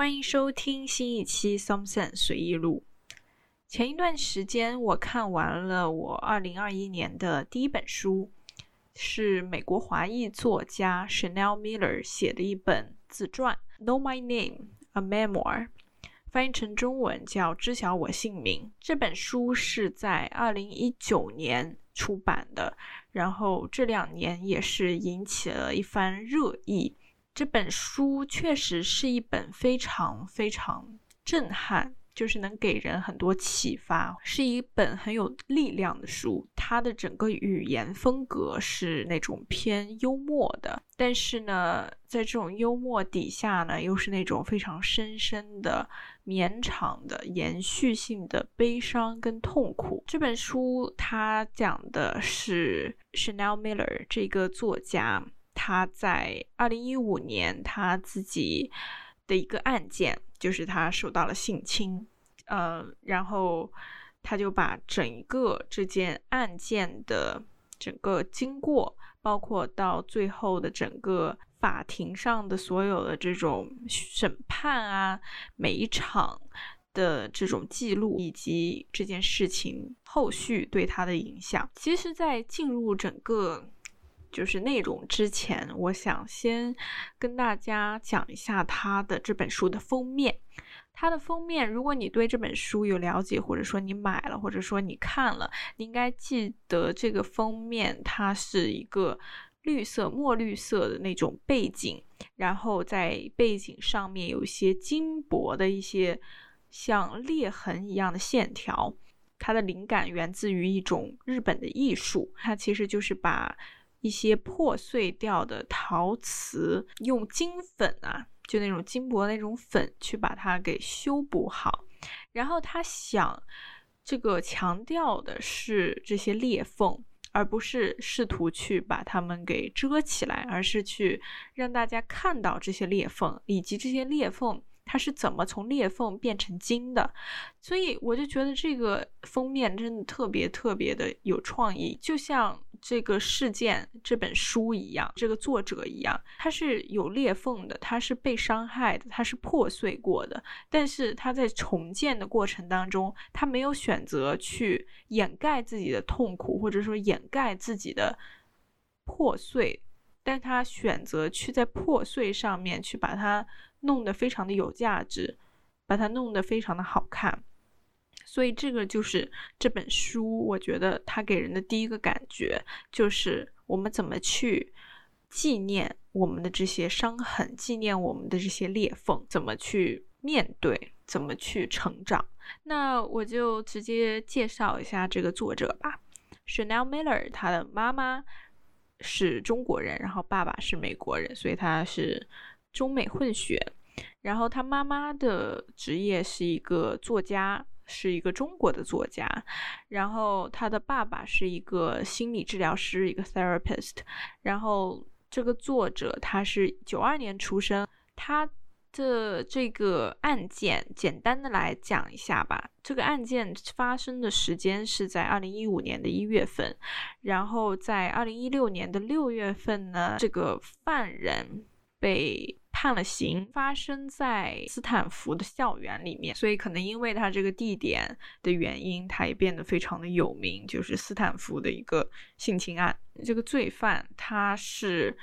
欢迎收听新一期《Some Sense 随意录》。前一段时间，我看完了我二零二一年的第一本书，是美国华裔作家 Chanel Miller 写的一本自传《Know My Name: A Memoir》，翻译成中文叫《知晓我姓名》。这本书是在二零一九年出版的，然后这两年也是引起了一番热议。这本书确实是一本非常非常震撼，就是能给人很多启发，是一本很有力量的书。它的整个语言风格是那种偏幽默的，但是呢，在这种幽默底下呢，又是那种非常深深的、绵长的、延续性的悲伤跟痛苦。这本书它讲的是 Chanel Miller 这个作家。他在二零一五年，他自己的一个案件，就是他受到了性侵，呃，然后他就把整个这件案件的整个经过，包括到最后的整个法庭上的所有的这种审判啊，每一场的这种记录，以及这件事情后续对他的影响，其实，在进入整个。就是内容之前，我想先跟大家讲一下他的这本书的封面。它的封面，如果你对这本书有了解，或者说你买了，或者说你看了，你应该记得这个封面，它是一个绿色、墨绿色的那种背景，然后在背景上面有一些金箔的一些像裂痕一样的线条。它的灵感源自于一种日本的艺术，它其实就是把。一些破碎掉的陶瓷，用金粉啊，就那种金箔那种粉去把它给修补好。然后他想，这个强调的是这些裂缝，而不是试图去把它们给遮起来，而是去让大家看到这些裂缝，以及这些裂缝。它是怎么从裂缝变成金的？所以我就觉得这个封面真的特别特别的有创意，就像这个事件这本书一样，这个作者一样，它是有裂缝的，它是被伤害的，它是破碎过的。但是他在重建的过程当中，他没有选择去掩盖自己的痛苦，或者说掩盖自己的破碎，但他选择去在破碎上面去把它。弄得非常的有价值，把它弄得非常的好看，所以这个就是这本书，我觉得它给人的第一个感觉就是我们怎么去纪念我们的这些伤痕，纪念我们的这些裂缝，怎么去面对，怎么去成长。那我就直接介绍一下这个作者吧，Chanel Miller，他的妈妈是中国人，然后爸爸是美国人，所以他是。中美混血，然后他妈妈的职业是一个作家，是一个中国的作家，然后他的爸爸是一个心理治疗师，一个 therapist。然后这个作者他是九二年出生，他的这个案件简单的来讲一下吧。这个案件发生的时间是在二零一五年的一月份，然后在二零一六年的六月份呢，这个犯人被。判了刑，发生在斯坦福的校园里面，所以可能因为他这个地点的原因，他也变得非常的有名，就是斯坦福的一个性侵案。这个罪犯他是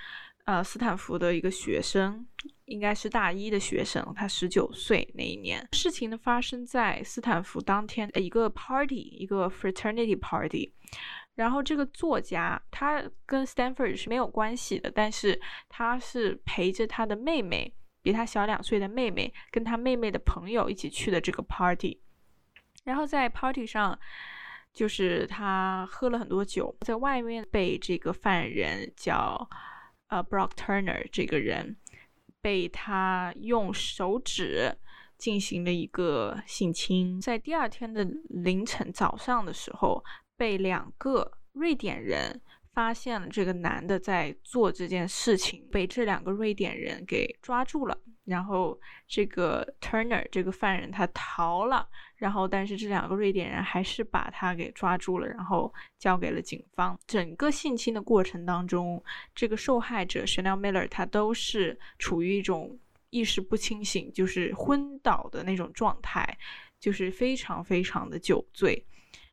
呃斯坦福的一个学生，应该是大一的学生，他十九岁那一年。事情呢发生在斯坦福当天一个 party，一个 fraternity party。然后这个作家他跟 Stanford 是没有关系的，但是他是陪着他的妹妹，比他小两岁的妹妹，跟他妹妹的朋友一起去的这个 party。然后在 party 上，就是他喝了很多酒，在外面被这个犯人叫呃 Brock Turner 这个人，被他用手指进行了一个性侵。在第二天的凌晨早上的时候。被两个瑞典人发现了这个男的在做这件事情，被这两个瑞典人给抓住了。然后这个 Turner 这个犯人他逃了，然后但是这两个瑞典人还是把他给抓住了，然后交给了警方。整个性侵的过程当中，这个受害者 Chanel Miller 他都是处于一种意识不清醒，就是昏倒的那种状态，就是非常非常的酒醉。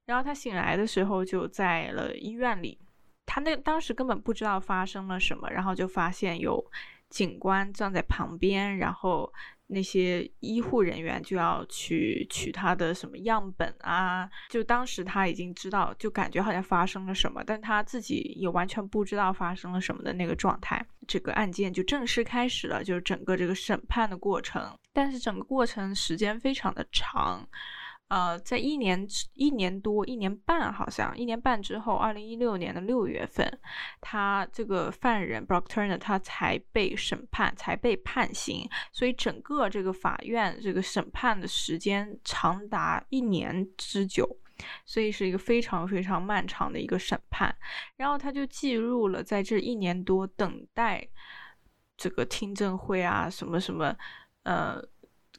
然后他醒来的时候就在了医院里，他那当时根本不知道发生了什么，然后就发现有警官站在旁边，然后。那些医护人员就要去取他的什么样本啊？就当时他已经知道，就感觉好像发生了什么，但他自己也完全不知道发生了什么的那个状态。这个案件就正式开始了，就是整个这个审判的过程。但是整个过程时间非常的长。呃，在一年一年多一年半，好像一年半之后，二零一六年的六月份，他这个犯人 Brok Turner 他才被审判，才被判刑。所以整个这个法院这个审判的时间长达一年之久，所以是一个非常非常漫长的一个审判。然后他就记录了在这一年多等待这个听证会啊，什么什么，呃。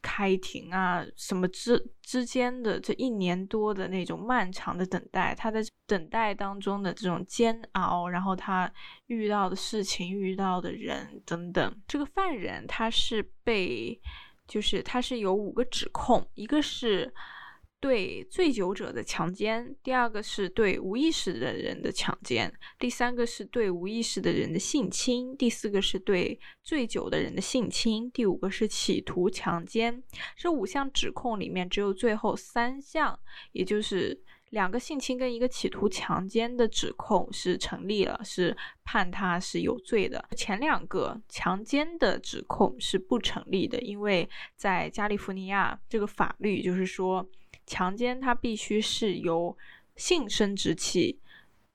开庭啊，什么之之间的这一年多的那种漫长的等待，他在等待当中的这种煎熬，然后他遇到的事情、遇到的人等等。这个犯人他是被，就是他是有五个指控，一个是。对醉酒者的强奸，第二个是对无意识的人的强奸，第三个是对无意识的人的性侵，第四个是对醉酒的人的性侵，第五个是企图强奸。这五项指控里面，只有最后三项，也就是两个性侵跟一个企图强奸的指控是成立了，是判他是有罪的。前两个强奸的指控是不成立的，因为在加利福尼亚这个法律就是说。强奸它必须是由性生殖器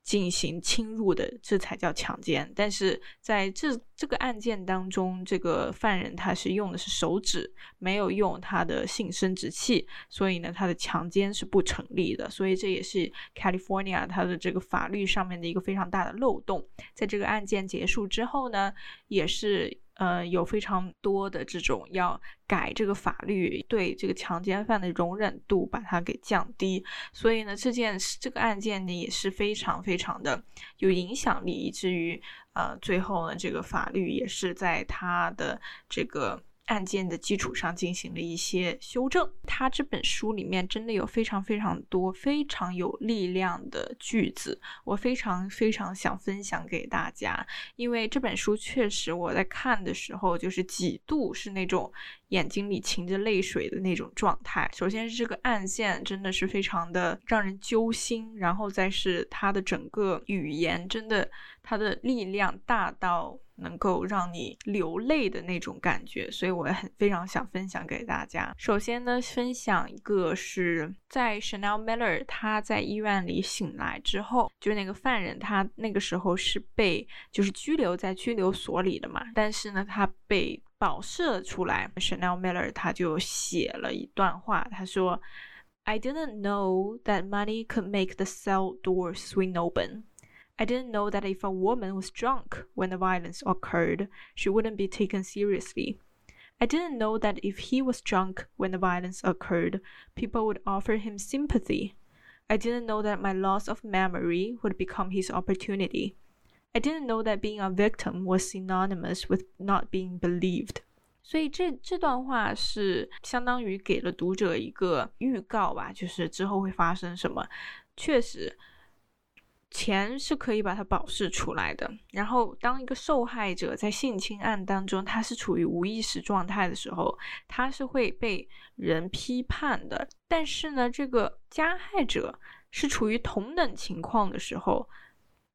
进行侵入的，这才叫强奸。但是在这这个案件当中，这个犯人他是用的是手指，没有用他的性生殖器，所以呢，他的强奸是不成立的。所以这也是 California 它的这个法律上面的一个非常大的漏洞。在这个案件结束之后呢，也是。呃，有非常多的这种要改这个法律，对这个强奸犯的容忍度把它给降低，所以呢，这件这个案件呢也是非常非常的有影响力，以至于呃，最后呢，这个法律也是在他的这个。案件的基础上进行了一些修正。他这本书里面真的有非常非常多非常有力量的句子，我非常非常想分享给大家。因为这本书确实我在看的时候，就是几度是那种眼睛里噙着泪水的那种状态。首先是这个案件真的是非常的让人揪心，然后再是它的整个语言真的它的力量大到。能够让你流泪的那种感觉，所以我也很非常想分享给大家。首先呢，分享一个是在 Chanel Miller 他在医院里醒来之后，就是那个犯人，他那个时候是被就是拘留在拘留所里的嘛，但是呢，他被保释出来。Chanel Miller 他就写了一段话，他说：“I didn't know that money could make the cell door swing open.” I didn't know that if a woman was drunk when the violence occurred, she wouldn't be taken seriously. I didn't know that if he was drunk when the violence occurred, people would offer him sympathy. I didn't know that my loss of memory would become his opportunity. I didn't know that being a victim was synonymous with not being believed. 所以这这段话是相当于给了读者一个预告吧，就是之后会发生什么。确实，钱是可以把它保释出来的。然后，当一个受害者在性侵案当中，他是处于无意识状态的时候，他是会被人批判的。但是呢，这个加害者是处于同等情况的时候，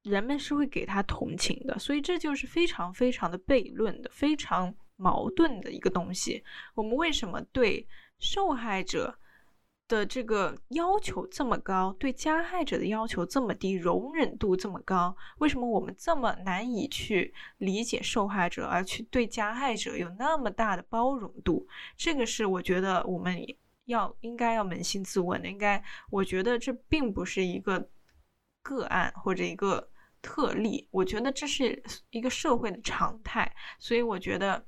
人们是会给他同情的。所以，这就是非常非常的悖论的、非常矛盾的一个东西。我们为什么对受害者？的这个要求这么高，对加害者的要求这么低，容忍度这么高，为什么我们这么难以去理解受害者，而去对加害者有那么大的包容度？这个是我觉得我们要应该要扪心自问的。应该，我觉得这并不是一个个案或者一个特例，我觉得这是一个社会的常态。所以，我觉得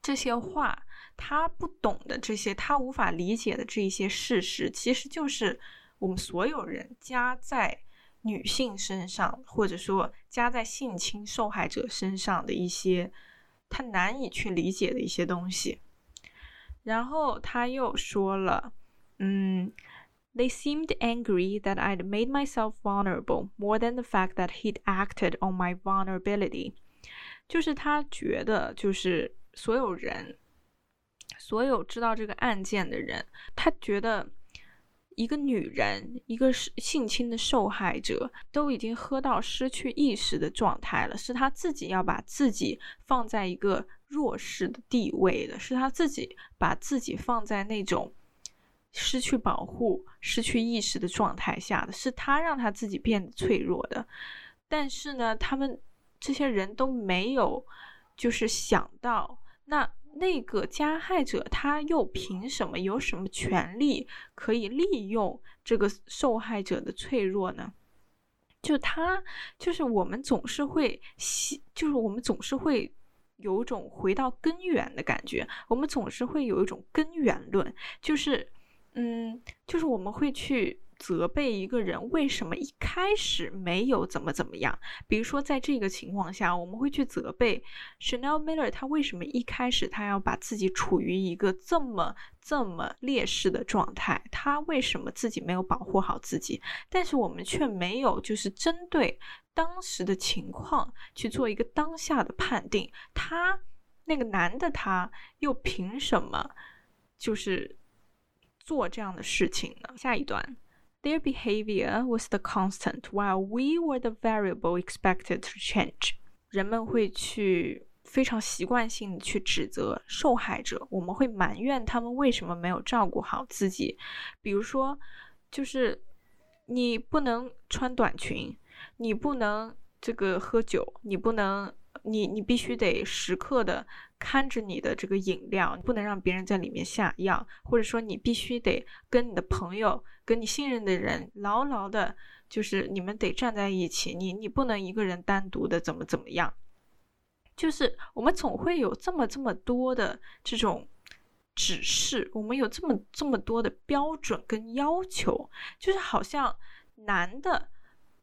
这些话。他不懂的这些，他无法理解的这一些事实，其实就是我们所有人加在女性身上，或者说加在性侵受害者身上的一些他难以去理解的一些东西。然后他又说了，嗯，They seemed angry that I'd made myself vulnerable more than the fact that he'd acted on my vulnerability。就是他觉得，就是所有人，所有知道这个案件的人，他觉得。一个女人，一个性侵的受害者，都已经喝到失去意识的状态了。是他自己要把自己放在一个弱势的地位的，是他自己把自己放在那种失去保护、失去意识的状态下的，是他让他自己变得脆弱的。但是呢，他们这些人都没有，就是想到那。那个加害者他又凭什么有什么权利可以利用这个受害者的脆弱呢？就他，就是我们总是会，就是我们总是会有一种回到根源的感觉，我们总是会有一种根源论，就是，嗯，就是我们会去。责备一个人为什么一开始没有怎么怎么样？比如说，在这个情况下，我们会去责备 Chanel Miller，他为什么一开始他要把自己处于一个这么这么劣势的状态？他为什么自己没有保护好自己？但是我们却没有就是针对当时的情况去做一个当下的判定。他那个男的他又凭什么就是做这样的事情呢？下一段。Their behavior was the constant, while we were the variable expected to change. 人们会去非常习惯性的去指责受害者，我们会埋怨他们为什么没有照顾好自己。比如说，就是你不能穿短裙，你不能这个喝酒，你不能，你你必须得时刻的。看着你的这个饮料，不能让别人在里面下药，或者说你必须得跟你的朋友、跟你信任的人牢牢的，就是你们得站在一起，你你不能一个人单独的怎么怎么样。就是我们总会有这么这么多的这种指示，我们有这么这么多的标准跟要求，就是好像男的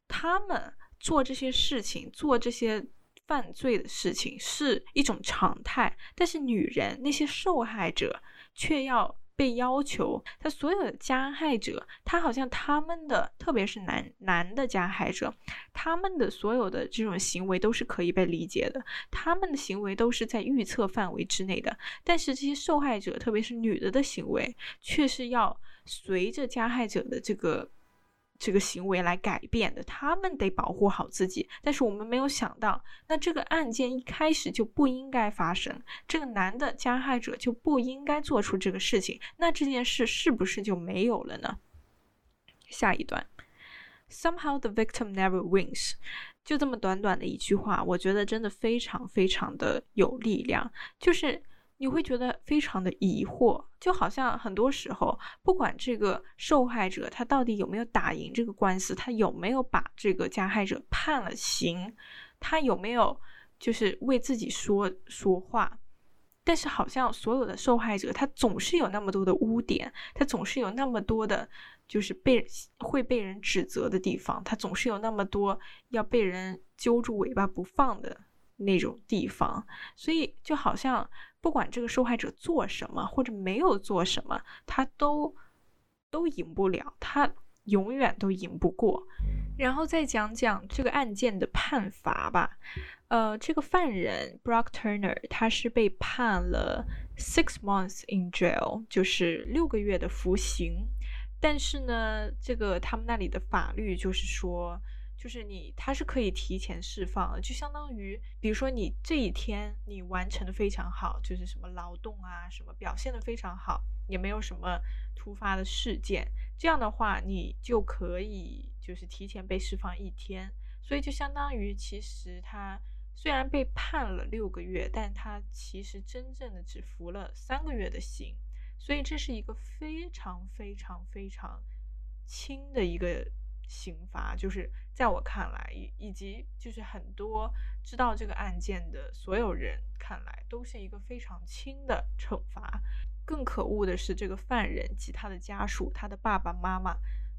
他们做这些事情，做这些。犯罪的事情是一种常态，但是女人那些受害者却要被要求，他所有的加害者，他好像他们的，特别是男男的加害者，他们的所有的这种行为都是可以被理解的，他们的行为都是在预测范围之内的，但是这些受害者，特别是女的的行为，却是要随着加害者的这个。这个行为来改变的，他们得保护好自己。但是我们没有想到，那这个案件一开始就不应该发生，这个男的加害者就不应该做出这个事情。那这件事是不是就没有了呢？下一段，Somehow the victim never wins。就这么短短的一句话，我觉得真的非常非常的有力量，就是。你会觉得非常的疑惑，就好像很多时候，不管这个受害者他到底有没有打赢这个官司，他有没有把这个加害者判了刑，他有没有就是为自己说说话，但是好像所有的受害者他总是有那么多的污点，他总是有那么多的，就是被会被人指责的地方，他总是有那么多要被人揪住尾巴不放的那种地方，所以就好像。不管这个受害者做什么或者没有做什么，他都都赢不了，他永远都赢不过。然后再讲讲这个案件的判罚吧。呃，这个犯人 Brock Turner 他是被判了 six months in jail，就是六个月的服刑。但是呢，这个他们那里的法律就是说。就是你，他是可以提前释放的，就相当于，比如说你这一天你完成的非常好，就是什么劳动啊，什么表现的非常好，也没有什么突发的事件，这样的话你就可以就是提前被释放一天，所以就相当于其实他虽然被判了六个月，但他其实真正的只服了三个月的刑，所以这是一个非常非常非常轻的一个。刑罚就是在我看来，以以及就是很多知道这个案件的所有人看来，都是一个非常轻的惩罚。更可恶的是，这个犯人及他的家属，他的爸爸妈妈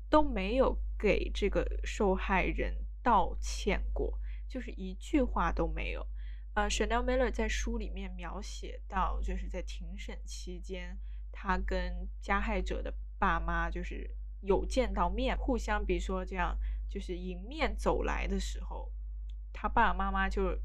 都没有给这个受害人道歉过，就是一句话都没有。呃，Chanel Miller 在书里面描写到，就是在庭审期间，他跟加害者的爸妈就是有见到面，互相比如说这样，就是迎面走来的时候，他爸爸妈妈就，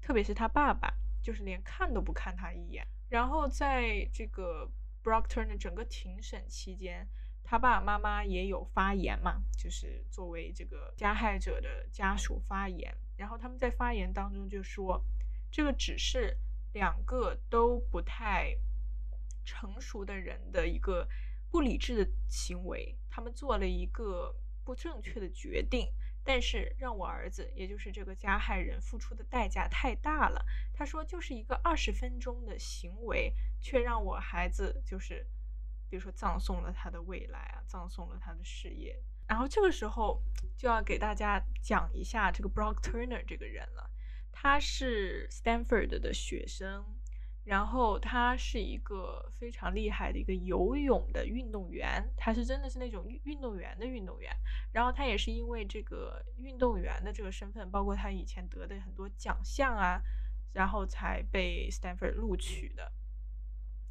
特别是他爸爸，就是连看都不看他一眼。然后在这个 Brock Turner 整个庭审期间，他爸爸妈妈也有发言嘛，就是作为这个加害者的家属发言。然后他们在发言当中就说，这个只是两个都不太成熟的人的一个不理智的行为，他们做了一个不正确的决定。但是让我儿子，也就是这个加害人付出的代价太大了。他说，就是一个二十分钟的行为，却让我孩子就是，比如说葬送了他的未来啊，葬送了他的事业。然后这个时候就要给大家讲一下这个 Brock Turner 这个人了，他是 Stanford 的学生。然后他是一个非常厉害的一个游泳的运动员，他是真的是那种运动员的运动员。然后他也是因为这个运动员的这个身份，包括他以前得的很多奖项啊，然后才被 Stanford 录取的，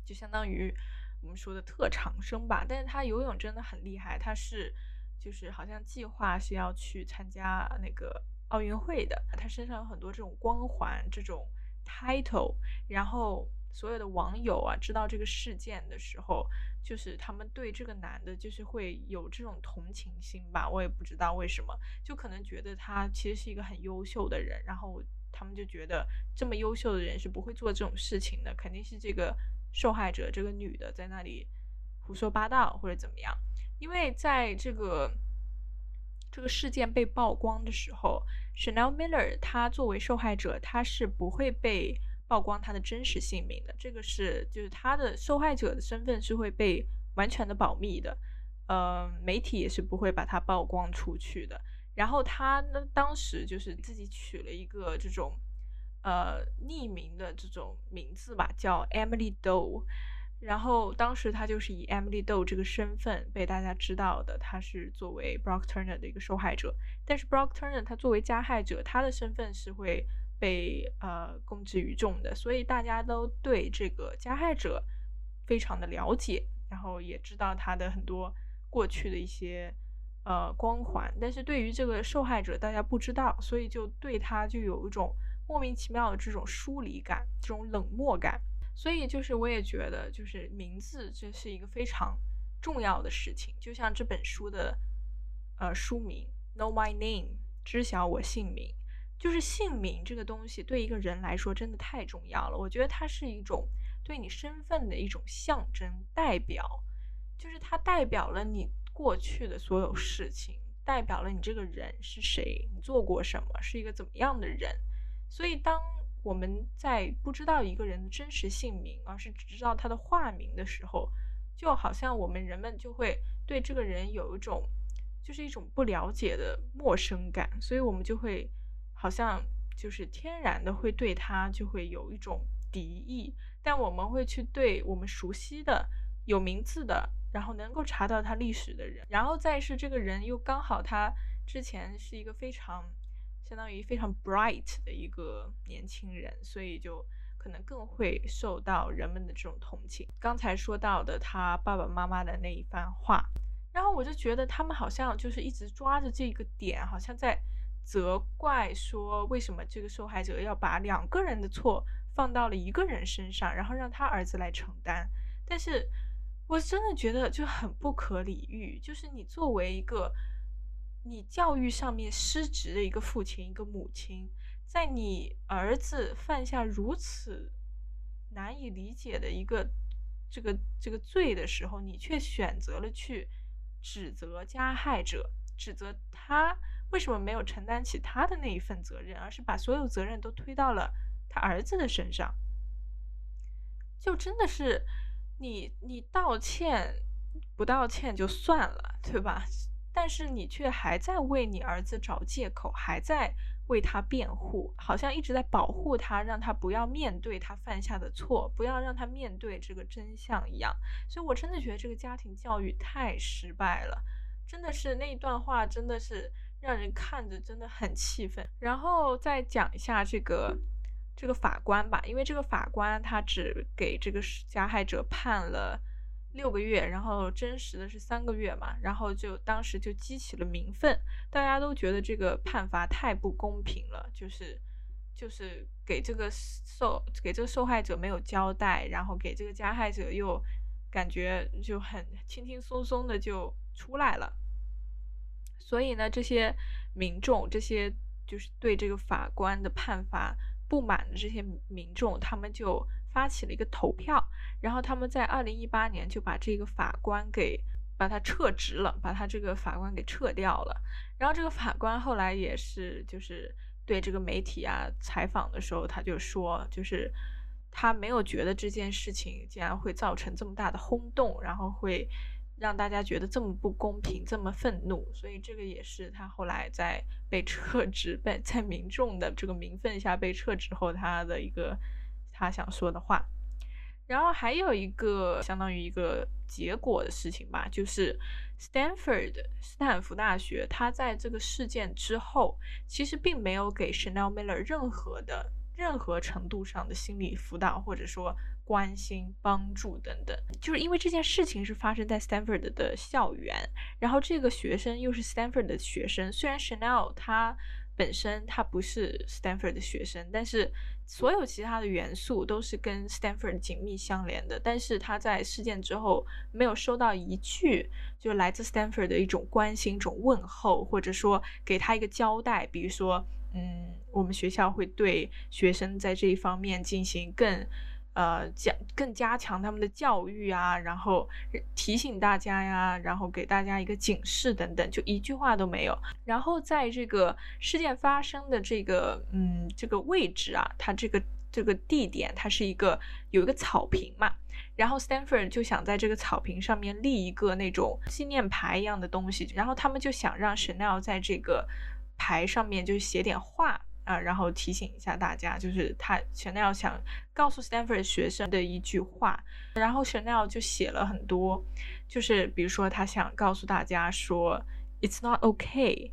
就相当于我们说的特长生吧。但是他游泳真的很厉害，他是就是好像计划是要去参加那个奥运会的，他身上有很多这种光环，这种。title，然后所有的网友啊知道这个事件的时候，就是他们对这个男的，就是会有这种同情心吧，我也不知道为什么，就可能觉得他其实是一个很优秀的人，然后他们就觉得这么优秀的人是不会做这种事情的，肯定是这个受害者这个女的在那里胡说八道或者怎么样，因为在这个。这个事件被曝光的时候，Chanel Miller 他作为受害者，他是不会被曝光他的真实姓名的。这个是就是他的受害者的身份是会被完全的保密的，呃，媒体也是不会把他曝光出去的。然后他呢，当时就是自己取了一个这种呃匿名的这种名字吧，叫 Emily Doe。然后当时他就是以 Emily Doe 这个身份被大家知道的，他是作为 Brock Turner 的一个受害者。但是 Brock Turner 他作为加害者，他的身份是会被呃公之于众的，所以大家都对这个加害者非常的了解，然后也知道他的很多过去的一些呃光环。但是对于这个受害者，大家不知道，所以就对他就有一种莫名其妙的这种疏离感，这种冷漠感。所以就是，我也觉得，就是名字这是一个非常重要的事情。就像这本书的呃书名《Know My Name》，知晓我姓名，就是姓名这个东西对一个人来说真的太重要了。我觉得它是一种对你身份的一种象征代表，就是它代表了你过去的所有事情，代表了你这个人是谁，你做过什么，是一个怎么样的人。所以当我们在不知道一个人的真实姓名，而是只知道他的化名的时候，就好像我们人们就会对这个人有一种，就是一种不了解的陌生感，所以我们就会好像就是天然的会对他就会有一种敌意。但我们会去对我们熟悉的、有名字的，然后能够查到他历史的人，然后再是这个人又刚好他之前是一个非常。相当于非常 bright 的一个年轻人，所以就可能更会受到人们的这种同情。刚才说到的他爸爸妈妈的那一番话，然后我就觉得他们好像就是一直抓着这个点，好像在责怪说为什么这个受害者要把两个人的错放到了一个人身上，然后让他儿子来承担。但是我真的觉得就很不可理喻，就是你作为一个。你教育上面失职的一个父亲，一个母亲，在你儿子犯下如此难以理解的一个这个这个罪的时候，你却选择了去指责加害者，指责他为什么没有承担起他的那一份责任，而是把所有责任都推到了他儿子的身上，就真的是你你道歉不道歉就算了，对吧？但是你却还在为你儿子找借口，还在为他辩护，好像一直在保护他，让他不要面对他犯下的错，不要让他面对这个真相一样。所以我真的觉得这个家庭教育太失败了，真的是那一段话真的是让人看着真的很气愤。然后再讲一下这个这个法官吧，因为这个法官他只给这个加害者判了六个月，然后真实的是三个月嘛，然后就当时就激起了民愤，大家都觉得这个判罚太不公平了，就是就是给这个受给这个受害者没有交代，然后给这个加害者又感觉就很轻轻松松的就出来了，所以呢，这些民众这些。就是对这个法官的判罚不满的这些民众，他们就发起了一个投票，然后他们在二零一八年就把这个法官给把他撤职了，把他这个法官给撤掉了。然后这个法官后来也是就是对这个媒体啊采访的时候，他就说，就是他没有觉得这件事情竟然会造成这么大的轰动，然后会。让大家觉得这么不公平，这么愤怒，所以这个也是他后来在被 撤职，被在民众的这个民愤下被撤职后，他的一个他想说的话。然后还有一个相当于一个结果的事情吧，就是 Stanford 斯坦福大学，他在这个事件之后，其实并没有给 Chanel Miller 任何的任何程度上的心理辅导，或者说。关心、帮助等等，就是因为这件事情是发生在 Stanford 的校园，然后这个学生又是 Stanford 的学生。虽然 Chanel 他本身他不是 Stanford 的学生，但是所有其他的元素都是跟 Stanford 紧密相连的。但是他在事件之后没有收到一句就来自 Stanford 的一种关心、一种问候，或者说给他一个交代，比如说，嗯，我们学校会对学生在这一方面进行更。呃，加更加强他们的教育啊，然后提醒大家呀，然后给大家一个警示等等，就一句话都没有。然后在这个事件发生的这个嗯这个位置啊，它这个这个地点，它是一个有一个草坪嘛，然后 Stanford 就想在这个草坪上面立一个那种纪念牌一样的东西，然后他们就想让 Chanel 在这个牌上面就写点话。啊，然后提醒一下大家，就是他 Chanel 想告诉 Stanford 学生的一句话，然后 Chanel 就写了很多，就是比如说他想告诉大家说 It's not okay，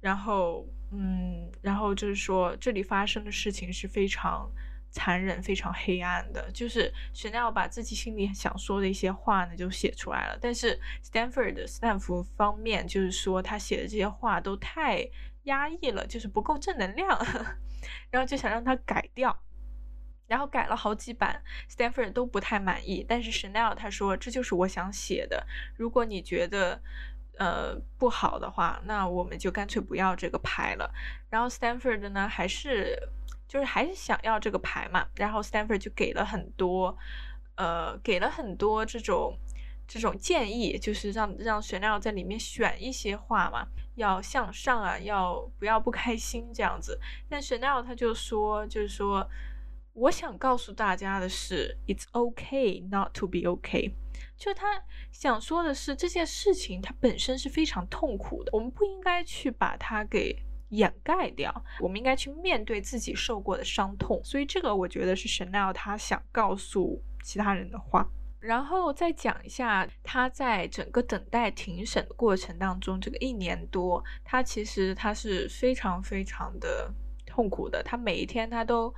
然后嗯，然后就是说这里发生的事情是非常残忍、非常黑暗的，就是 Chanel 把自己心里想说的一些话呢就写出来了，但是 Stanford 斯坦福方面就是说他写的这些话都太。压抑了，就是不够正能量，然后就想让他改掉，然后改了好几版，Stanford 都不太满意。但是 Chanel 他说这就是我想写的，如果你觉得呃不好的话，那我们就干脆不要这个牌了。然后 Stanford 呢还是就是还是想要这个牌嘛，然后 Stanford 就给了很多呃给了很多这种。这种建议就是让让 Chanel 在里面选一些话嘛，要向上啊，要不要不开心这样子。但 Chanel 他就说，就是说，我想告诉大家的是，It's okay not to be okay。就他想说的是，这件事情它本身是非常痛苦的，我们不应该去把它给掩盖掉，我们应该去面对自己受过的伤痛。所以这个我觉得是 Chanel 他想告诉其他人的话。然后再讲一下，他在整个等待庭审的过程当中，这个一年多，他其实他是非常非常的痛苦的。他每一天他都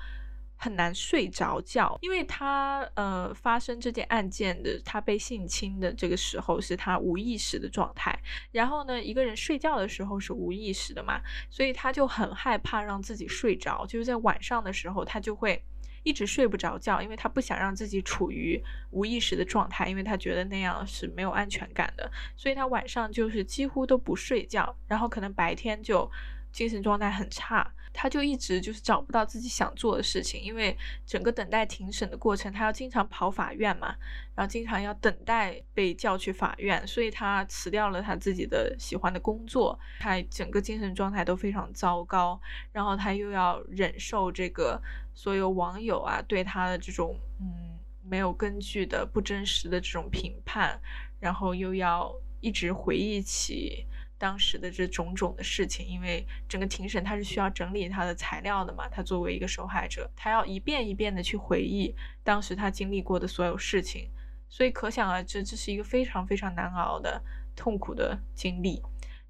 很难睡着觉，因为他呃发生这件案件的，他被性侵的这个时候是他无意识的状态。然后呢，一个人睡觉的时候是无意识的嘛，所以他就很害怕让自己睡着，就是在晚上的时候他就会。一直睡不着觉，因为他不想让自己处于无意识的状态，因为他觉得那样是没有安全感的，所以他晚上就是几乎都不睡觉，然后可能白天就精神状态很差。他就一直就是找不到自己想做的事情，因为整个等待庭审的过程，他要经常跑法院嘛，然后经常要等待被叫去法院，所以他辞掉了他自己的喜欢的工作，他整个精神状态都非常糟糕，然后他又要忍受这个所有网友啊对他的这种嗯没有根据的不真实的这种评判，然后又要一直回忆起。当时的这种种的事情，因为整个庭审他是需要整理他的材料的嘛，他作为一个受害者，他要一遍一遍的去回忆当时他经历过的所有事情，所以可想而知，这是一个非常非常难熬的痛苦的经历。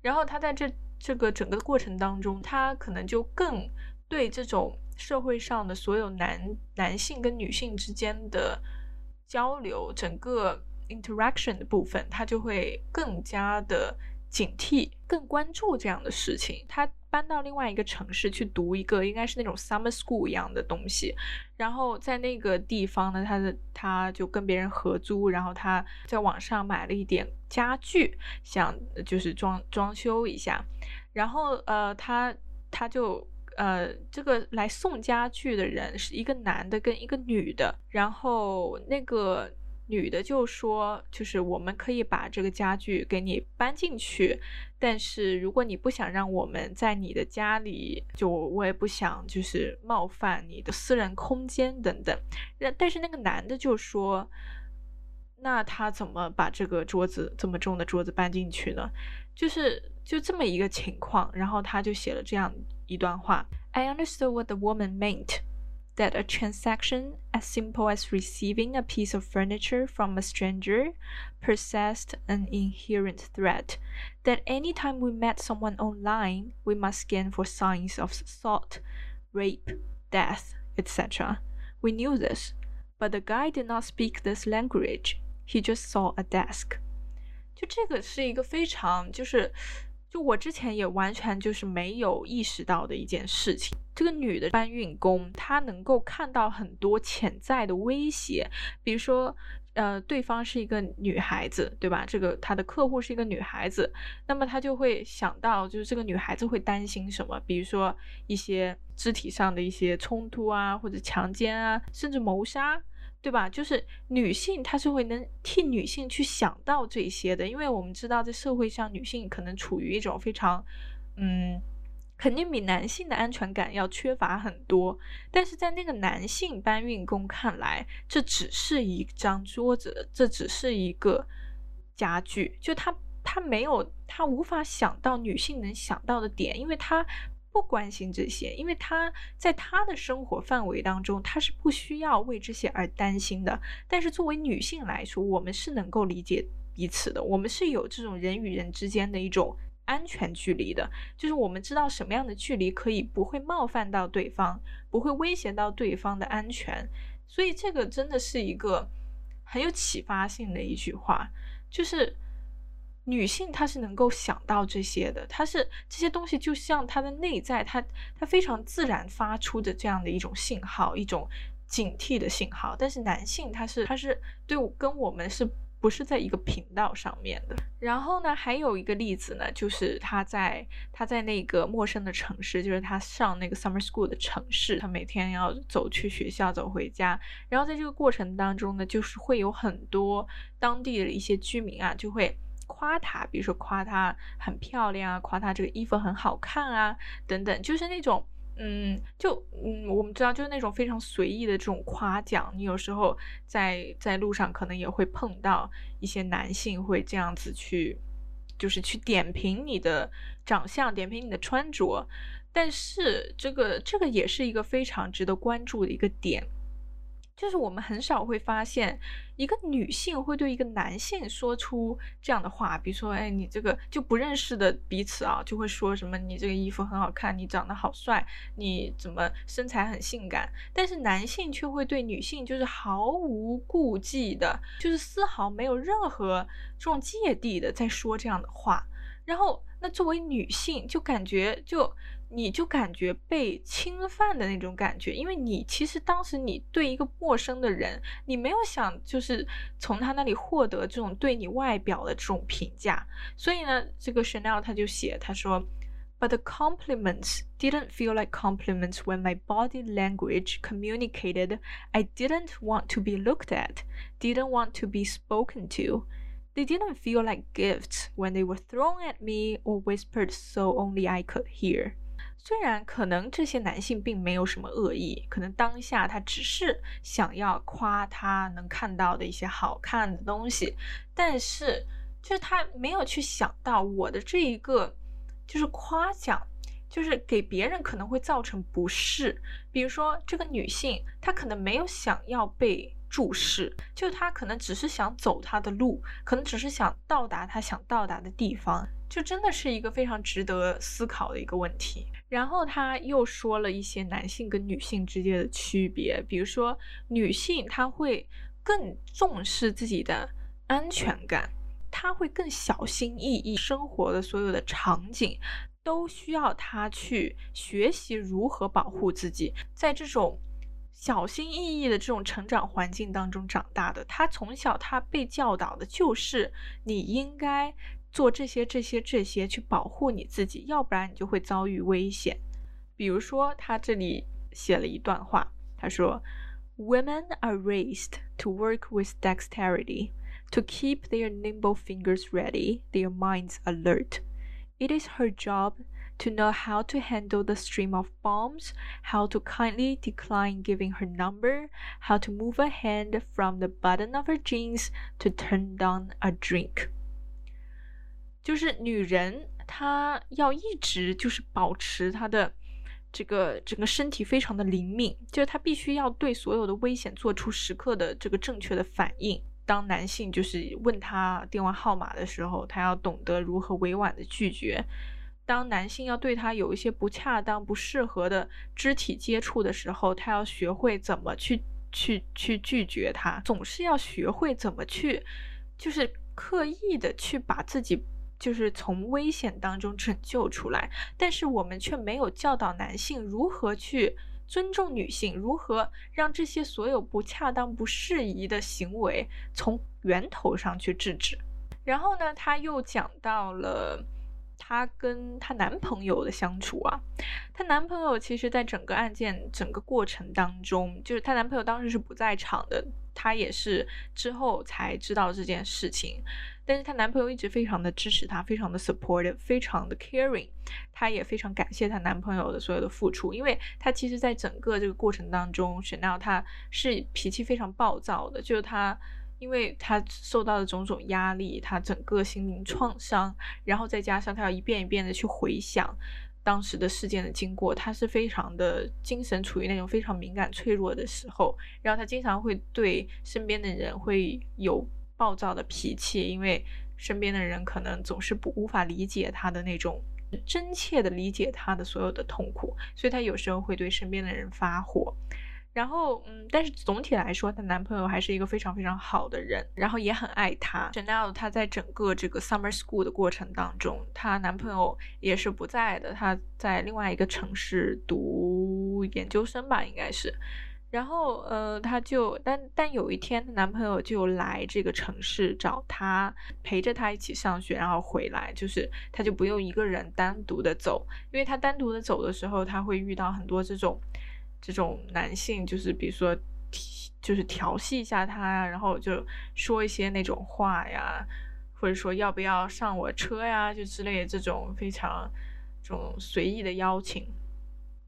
然后他在这这个整个过程当中，他可能就更对这种社会上的所有男男性跟女性之间的交流，整个 interaction 的部分，他就会更加的警惕，更关注这样的事情。他搬到另外一个城市去读一个应该是那种 summer school 一样的东西，然后在那个地方呢，他的他就跟别人合租，然后他在网上买了一点家具，想就是装装修一下，然后呃，他他就呃，这个来送家具的人是一个男的跟一个女的，然后那个。女的就说：“就是我们可以把这个家具给你搬进去，但是如果你不想让我们在你的家里，就我也不想就是冒犯你的私人空间等等。但但是那个男的就说，那他怎么把这个桌子这么重的桌子搬进去呢？就是就这么一个情况。然后他就写了这样一段话：I understood what the woman meant。” that a transaction as simple as receiving a piece of furniture from a stranger possessed an inherent threat, that any time we met someone online, we must scan for signs of assault, rape, death, etc. We knew this, but the guy did not speak this language. He just saw a desk. 就这个是一个非常就是 就我之前也完全就是没有意识到的一件事情。这个女的搬运工，她能够看到很多潜在的威胁，比如说，呃，对方是一个女孩子，对吧？这个她的客户是一个女孩子，那么她就会想到，就是这个女孩子会担心什么？比如说一些肢体上的一些冲突啊，或者强奸啊，甚至谋杀。对吧？就是女性，她是会能替女性去想到这些的，因为我们知道，在社会上，女性可能处于一种非常，嗯，肯定比男性的安全感要缺乏很多。但是在那个男性搬运工看来，这只是一张桌子，这只是一个家具，就他他没有，他无法想到女性能想到的点，因为他。不关心这些，因为他在他的生活范围当中，他是不需要为这些而担心的。但是作为女性来说，我们是能够理解彼此的，我们是有这种人与人之间的一种安全距离的，就是我们知道什么样的距离可以不会冒犯到对方，不会威胁到对方的安全。所以这个真的是一个很有启发性的一句话，就是。女性她是能够想到这些的，她是这些东西就像她的内在，她她非常自然发出的这样的一种信号，一种警惕的信号。但是男性他是他是对跟我们是不是在一个频道上面的？然后呢，还有一个例子呢，就是他在他在那个陌生的城市，就是他上那个 summer school 的城市，他每天要走去学校，走回家。然后在这个过程当中呢，就是会有很多当地的一些居民啊，就会。夸她，比如说夸她很漂亮啊，夸她这个衣服很好看啊，等等，就是那种，嗯，就嗯，我们知道，就是那种非常随意的这种夸奖。你有时候在在路上可能也会碰到一些男性会这样子去，就是去点评你的长相，点评你的穿着。但是这个这个也是一个非常值得关注的一个点。就是我们很少会发现，一个女性会对一个男性说出这样的话，比如说，哎，你这个就不认识的彼此啊，就会说什么，你这个衣服很好看，你长得好帅，你怎么身材很性感？但是男性却会对女性就是毫无顾忌的，就是丝毫没有任何这种芥蒂的在说这样的话，然后那作为女性就感觉就。你就感觉被侵犯的那种感觉，因为你其实当时你对一个陌生的人，你没有想就是从他那里获得这种对你外表的这种评价，所以呢，这个 Chanel 他就写他说，But the compliments didn't feel like compliments when my body language communicated I didn't want to be looked at, didn't want to be spoken to. They didn't feel like gifts when they were thrown at me or whispered so only I could hear. 虽然可能这些男性并没有什么恶意，可能当下他只是想要夸他能看到的一些好看的东西，但是就是他没有去想到我的这一个就是夸奖，就是给别人可能会造成不适。比如说这个女性，她可能没有想要被注视，就她可能只是想走她的路，可能只是想到达她想到达的地方，就真的是一个非常值得思考的一个问题。然后他又说了一些男性跟女性之间的区别，比如说女性她会更重视自己的安全感，她会更小心翼翼，生活的所有的场景都需要她去学习如何保护自己，在这种小心翼翼的这种成长环境当中长大的，她从小她被教导的就是你应该。做这些、这些、这些去保护你自己，要不然你就会遭遇危险。比如说，他这里写了一段话，他说：“Women are raised to work with dexterity, to keep their nimble fingers ready, their minds alert. It is her job to know how to handle the stream of bombs, how to kindly decline giving her number, how to move a hand from the button of her jeans to turn down a drink.” 就是女人，她要一直就是保持她的这个整个身体非常的灵敏，就是她必须要对所有的危险做出时刻的这个正确的反应。当男性就是问她电话号码的时候，她要懂得如何委婉的拒绝；当男性要对她有一些不恰当、不适合的肢体接触的时候，她要学会怎么去去去拒绝他，总是要学会怎么去，就是刻意的去把自己。就是从危险当中拯救出来，但是我们却没有教导男性如何去尊重女性，如何让这些所有不恰当、不适宜的行为从源头上去制止。然后呢，他又讲到了她跟她男朋友的相处啊，她男朋友其实在整个案件整个过程当中，就是她男朋友当时是不在场的，她也是之后才知道这件事情。但是她男朋友一直非常的支持她，非常的 supportive，非常的 caring。她也非常感谢她男朋友的所有的付出，因为她其实，在整个这个过程当中，Chanel 她是脾气非常暴躁的，就是她，因为她受到的种种压力，她整个心灵创伤，然后再加上她要一遍一遍的去回想当时的事件的经过，他是非常的精神处于那种非常敏感脆弱的时候，然后他经常会对身边的人会有。暴躁的脾气，因为身边的人可能总是不无法理解他的那种真切的理解他的所有的痛苦，所以他有时候会对身边的人发火。然后，嗯，但是总体来说，她男朋友还是一个非常非常好的人，然后也很爱她。Chanel 她在整个这个 summer school 的过程当中，她男朋友也是不在的，她在另外一个城市读研究生吧，应该是。然后，呃，她就，但但有一天，她男朋友就来这个城市找她，陪着她一起上学，然后回来，就是她就不用一个人单独的走，因为她单独的走的时候，她会遇到很多这种，这种男性，就是比如说，就是调戏一下她呀，然后就说一些那种话呀，或者说要不要上我车呀，就之类的这种非常这种随意的邀请。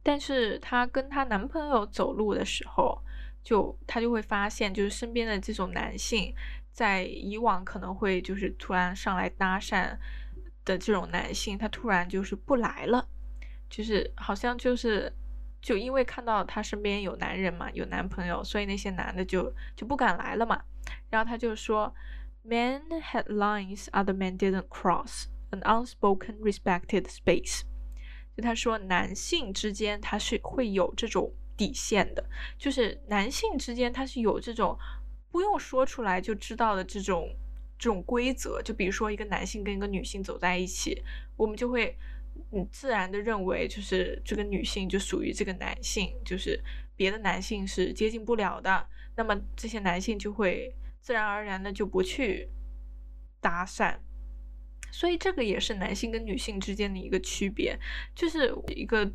但是她跟她男朋友走路的时候，就她就会发现，就是身边的这种男性，在以往可能会就是突然上来搭讪的这种男性，他突然就是不来了，就是好像就是就因为看到她身边有男人嘛，有男朋友，所以那些男的就就不敢来了嘛。然后他就说，Men had lines other men didn't cross, an unspoken respected space. 就他说，男性之间他是会有这种底线的，就是男性之间他是有这种不用说出来就知道的这种这种规则。就比如说，一个男性跟一个女性走在一起，我们就会你自然的认为，就是这个女性就属于这个男性，就是别的男性是接近不了的。那么这些男性就会自然而然的就不去搭讪。所以这个也是男性跟女性之间的一个区别，就是一个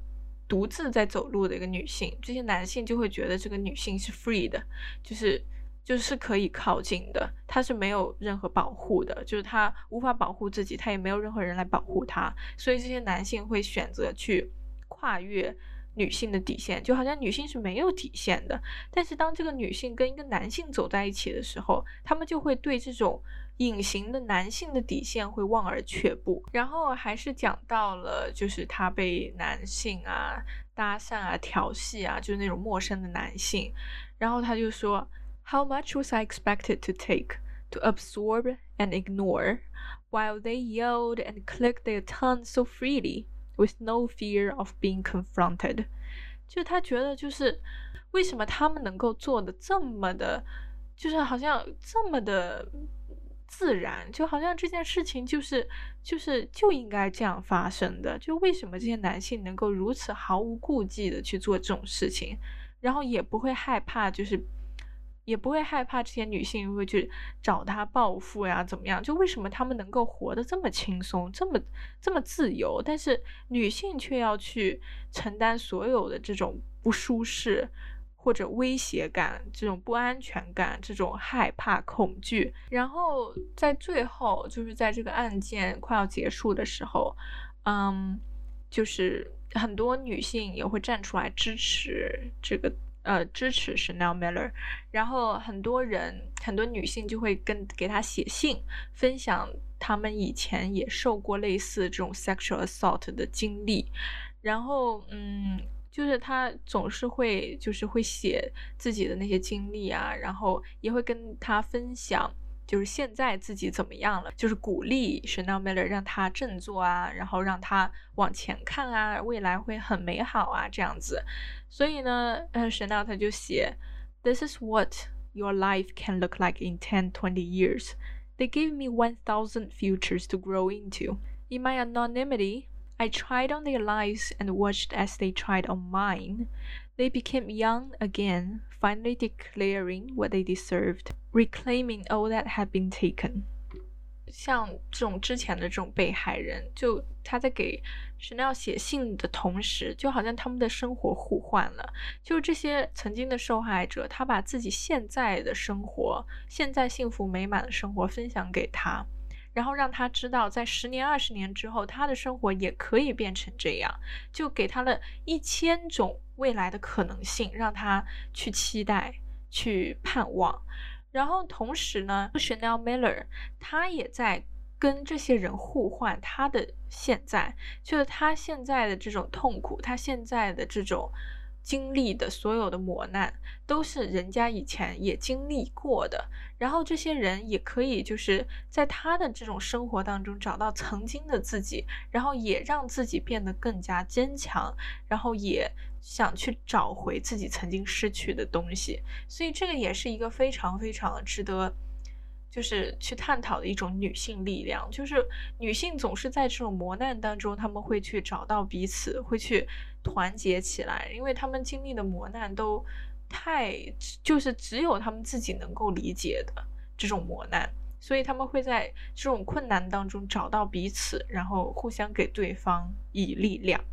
独自在走路的一个女性，这些男性就会觉得这个女性是 free 的，就是就是可以靠近的，他是没有任何保护的，就是他无法保护自己，他也没有任何人来保护他，所以这些男性会选择去跨越。女性的底线就好像女性是没有底线的，但是当这个女性跟一个男性走在一起的时候，他们就会对这种隐形的男性的底线会望而却步。然后还是讲到了，就是他被男性啊搭讪啊调戏啊，就是那种陌生的男性，然后他就说，How much was I expected to take to absorb and ignore while they yelled and clicked their tongues so freely? with no fear of being confronted。就他觉得就是为什么他们能够做的这么的，就是好像这么的自然，就好像这件事情就是就是就应该这样发生的。就为什么这些男性能够如此毫无顾忌的去做这种事情，然后也不会害怕，就是。也不会害怕这些女性会去找他报复呀，怎么样？就为什么他们能够活得这么轻松，这么这么自由，但是女性却要去承担所有的这种不舒适或者威胁感、这种不安全感、这种害怕、恐惧。然后在最后，就是在这个案件快要结束的时候，嗯，就是很多女性也会站出来支持这个。呃，支持 Chanel Miller，然后很多人，很多女性就会跟给他写信，分享他们以前也受过类似这种 sexual assault 的经历，然后，嗯，就是他总是会，就是会写自己的那些经历啊，然后也会跟他分享。就是现在自己怎么样了？就是鼓励 Chanel Miller 让他振作啊，然后让他往前看啊，未来会很美好啊，这样子。所以呢，呃，Chanel 他就写，This is what your life can look like in ten, twenty years. They gave me one thousand futures to grow into. In my anonymity, I tried on their lives and watched as they tried on mine. They became young again, finally declaring what they deserved, reclaiming all that had been taken. 像这种之前的这种被害人，就他在给 Chanel 写信的同时，就好像他们的生活互换了。就这些曾经的受害者，他把自己现在的生活、现在幸福美满的生活分享给他。 然后让他知道，在十年、二十年之后，他的生活也可以变成这样，就给他了一千种未来的可能性，让他去期待、去盼望。然后同时呢，Chanel Miller 他也在跟这些人互换他的现在，就是他现在的这种痛苦，他现在的这种。经历的所有的磨难都是人家以前也经历过的，然后这些人也可以就是在他的这种生活当中找到曾经的自己，然后也让自己变得更加坚强，然后也想去找回自己曾经失去的东西，所以这个也是一个非常非常值得。就是去探讨的一种女性力量，就是女性总是在这种磨难当中，他们会去找到彼此，会去团结起来，因为他们经历的磨难都太就是只有他们自己能够理解的这种磨难，所以他们会在这种困难当中找到彼此，然后互相给对方以力量。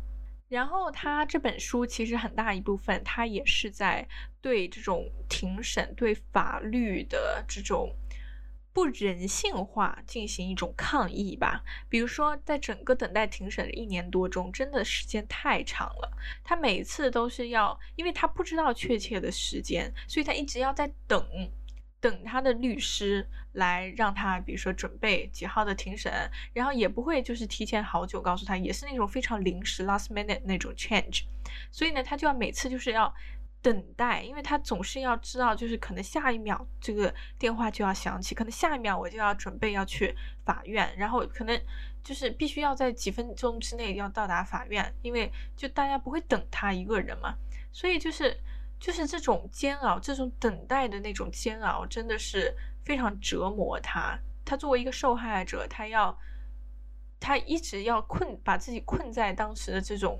然后他这本书其实很大一部分，他也是在对这种庭审、对法律的这种。不人性化进行一种抗议吧，比如说，在整个等待庭审的一年多中，真的时间太长了。他每次都是要，因为他不知道确切的时间，所以他一直要在等，等他的律师来让他，比如说准备几号的庭审，然后也不会就是提前好久告诉他，也是那种非常临时 last minute 那种 change，所以呢，他就要每次就是要。等待，因为他总是要知道，就是可能下一秒这个电话就要响起，可能下一秒我就要准备要去法院，然后可能就是必须要在几分钟之内要到达法院，因为就大家不会等他一个人嘛，所以就是就是这种煎熬，这种等待的那种煎熬，真的是非常折磨他。他作为一个受害者，他要他一直要困，把自己困在当时的这种。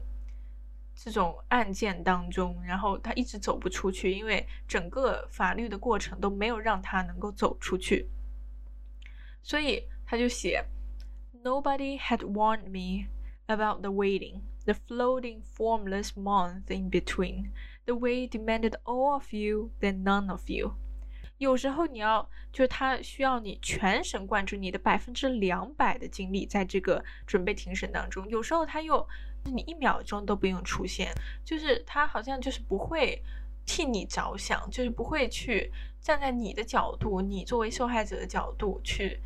这种案件当中，然后他一直走不出去，因为整个法律的过程都没有让他能够走出去，所以他就写：Nobody had warned me about the waiting, the floating, formless month in between. The way demanded all of you, then none of you. 有时候你要，就是他需要你全神贯注，你的百分之两百的精力在这个准备庭审当中。有时候他又。你一秒钟都不用出现，就是他好像就是不会替你着想，就是不会去站在你的角度，你作为受害者的角度去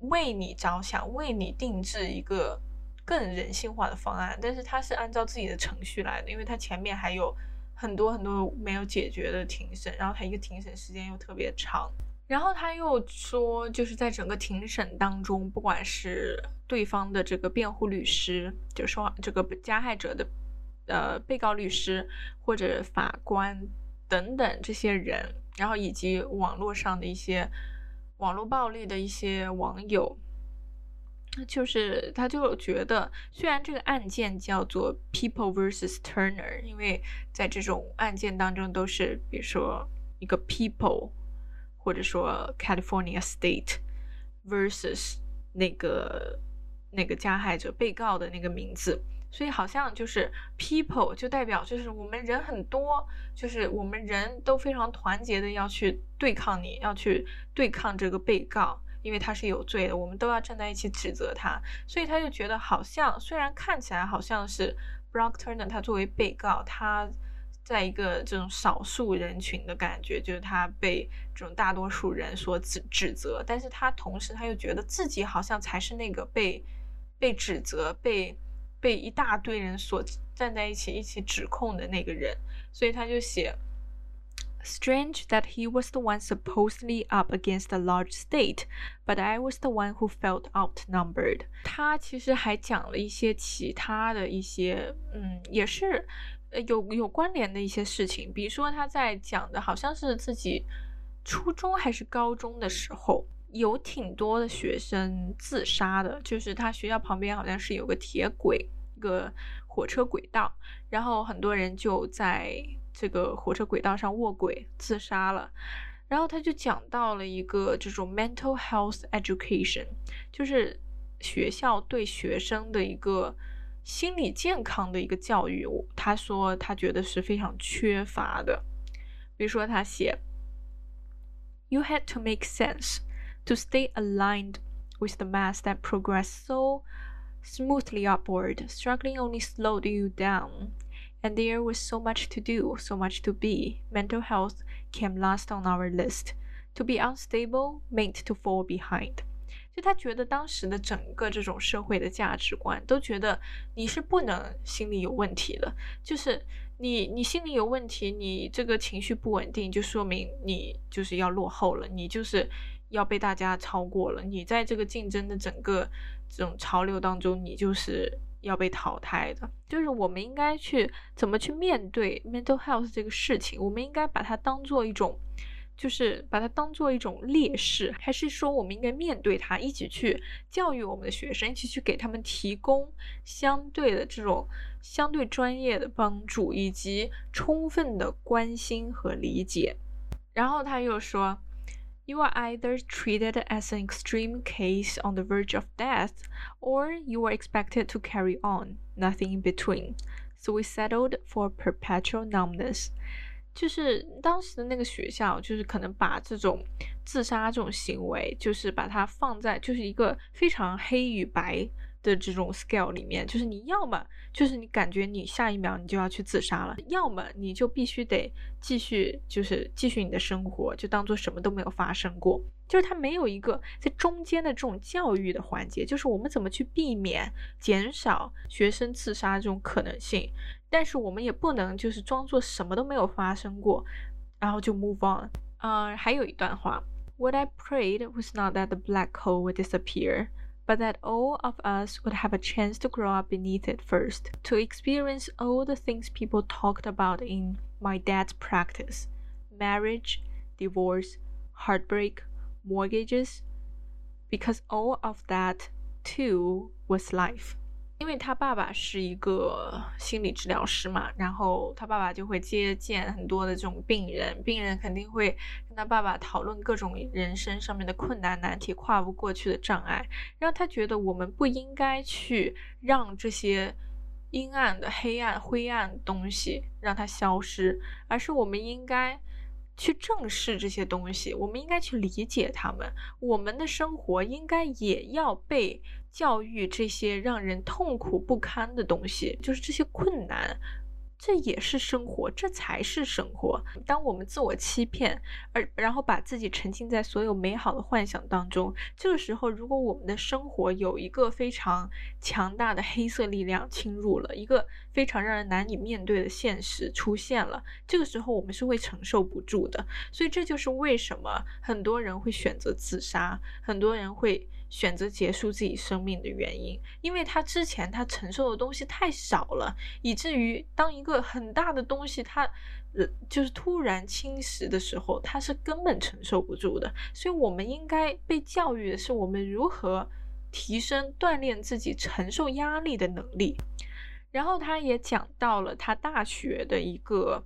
为你着想，为你定制一个更人性化的方案。但是他是按照自己的程序来的，因为他前面还有很多很多没有解决的庭审，然后他一个庭审时间又特别长。然后他又说，就是在整个庭审当中，不管是对方的这个辩护律师，就说这个加害者的呃被告律师或者法官等等这些人，然后以及网络上的一些网络暴力的一些网友，就是他就觉得，虽然这个案件叫做 People vs Turner，因为在这种案件当中都是比如说一个 People。或者说 California State versus 那个那个加害者被告的那个名字，所以好像就是 people 就代表就是我们人很多，就是我们人都非常团结的要去对抗你，要去对抗这个被告，因为他是有罪的，我们都要站在一起指责他，所以他就觉得好像虽然看起来好像是 Brock Turner 他作为被告他。在一个这种少数人群的感觉，就是他被这种大多数人所指指责，但是他同时他又觉得自己好像才是那个被被指责、被被一大堆人所站在一起一起指控的那个人，所以他就写，Strange that he was the one supposedly up against a large state, but I was the one who felt outnumbered。他其实还讲了一些其他的一些，嗯，也是。呃，有有关联的一些事情，比如说他在讲的，好像是自己初中还是高中的时候，有挺多的学生自杀的，就是他学校旁边好像是有个铁轨，一个火车轨道，然后很多人就在这个火车轨道上卧轨自杀了，然后他就讲到了一个这种 mental health education，就是学校对学生的一个。心理健康的一个教育，他说他觉得是非常缺乏的。比如说，他写：“You had to make sense to stay aligned with the mass that progressed so smoothly upward. Struggling only slowed you down, and there was so much to do, so much to be. Mental health came last on our list. To be unstable meant to fall behind.” 就他觉得当时的整个这种社会的价值观都觉得你是不能心理有问题的，就是你你心理有问题，你这个情绪不稳定，就说明你就是要落后了，你就是要被大家超过了，你在这个竞争的整个这种潮流当中，你就是要被淘汰的。就是我们应该去怎么去面对 mental health 这个事情，我们应该把它当做一种。就是把它当做一种劣势，还是说我们应该面对它，一起去教育我们的学生，一起去给他们提供相对的这种相对专业的帮助，以及充分的关心和理解。然后他又说，You are either treated as an extreme case on the verge of death, or you are expected to carry on, nothing in between. So we settled for perpetual numbness. 就是当时的那个学校，就是可能把这种自杀这种行为，就是把它放在就是一个非常黑与白的这种 scale 里面，就是你要么就是你感觉你下一秒你就要去自杀了，要么你就必须得继续就是继续你的生活，就当做什么都没有发生过。就是它没有一个在中间的这种教育的环节，就是我们怎么去避免、减少学生自杀这种可能性。但是我们也不能就是装作什么都没有发生过，然后就 move on。呃，还有一段话：What I prayed was not that the black hole would disappear, but that all of us would have a chance to grow up beneath it first, to experience all the things people talked about in my dad's practice marriage, divorce, heartbreak, mortgages, because all of that too was life. 因为他爸爸是一个心理治疗师嘛，然后他爸爸就会接见很多的这种病人，病人肯定会跟他爸爸讨论各种人生上面的困难难题、跨不过去的障碍，让他觉得我们不应该去让这些阴暗的、黑暗、灰暗东西让它消失，而是我们应该。去正视这些东西，我们应该去理解他们。我们的生活应该也要被教育这些让人痛苦不堪的东西，就是这些困难，这也是生活，这才是生活。当我们自我欺骗，而然后把自己沉浸在所有美好的幻想当中，这个时候，如果我们的生活有一个非常强大的黑色力量侵入了，一个非常让人难以面对的现实出现了，这个时候我们是会承受不住的。所以这就是为什么很多人会选择自杀，很多人会。选择结束自己生命的原因，因为他之前他承受的东西太少了，以至于当一个很大的东西他呃就是突然侵蚀的时候，他是根本承受不住的。所以，我们应该被教育的是，我们如何提升、锻炼自己承受压力的能力。然后，他也讲到了他大学的一个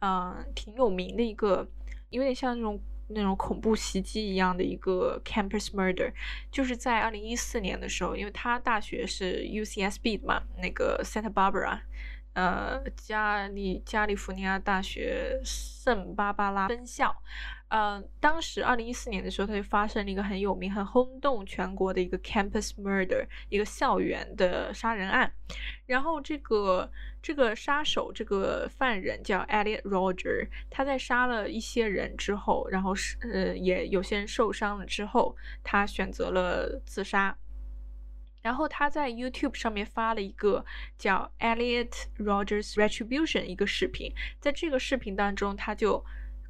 嗯挺有名的一个，有点像那种。那种恐怖袭击一样的一个 campus murder，就是在二零一四年的时候，因为他大学是 UCSB 的嘛，那个 Santa Barbara，呃，加利加利福尼亚大学圣巴巴拉分校。呃，当时二零一四年的时候，他就发生了一个很有名、很轰动全国的一个 campus murder，一个校园的杀人案。然后这个这个杀手，这个犯人叫 Elliot Roger，他在杀了一些人之后，然后是呃也有些人受伤了之后，他选择了自杀。然后他在 YouTube 上面发了一个叫 Elliot Rogers Retribution 一个视频，在这个视频当中，他就。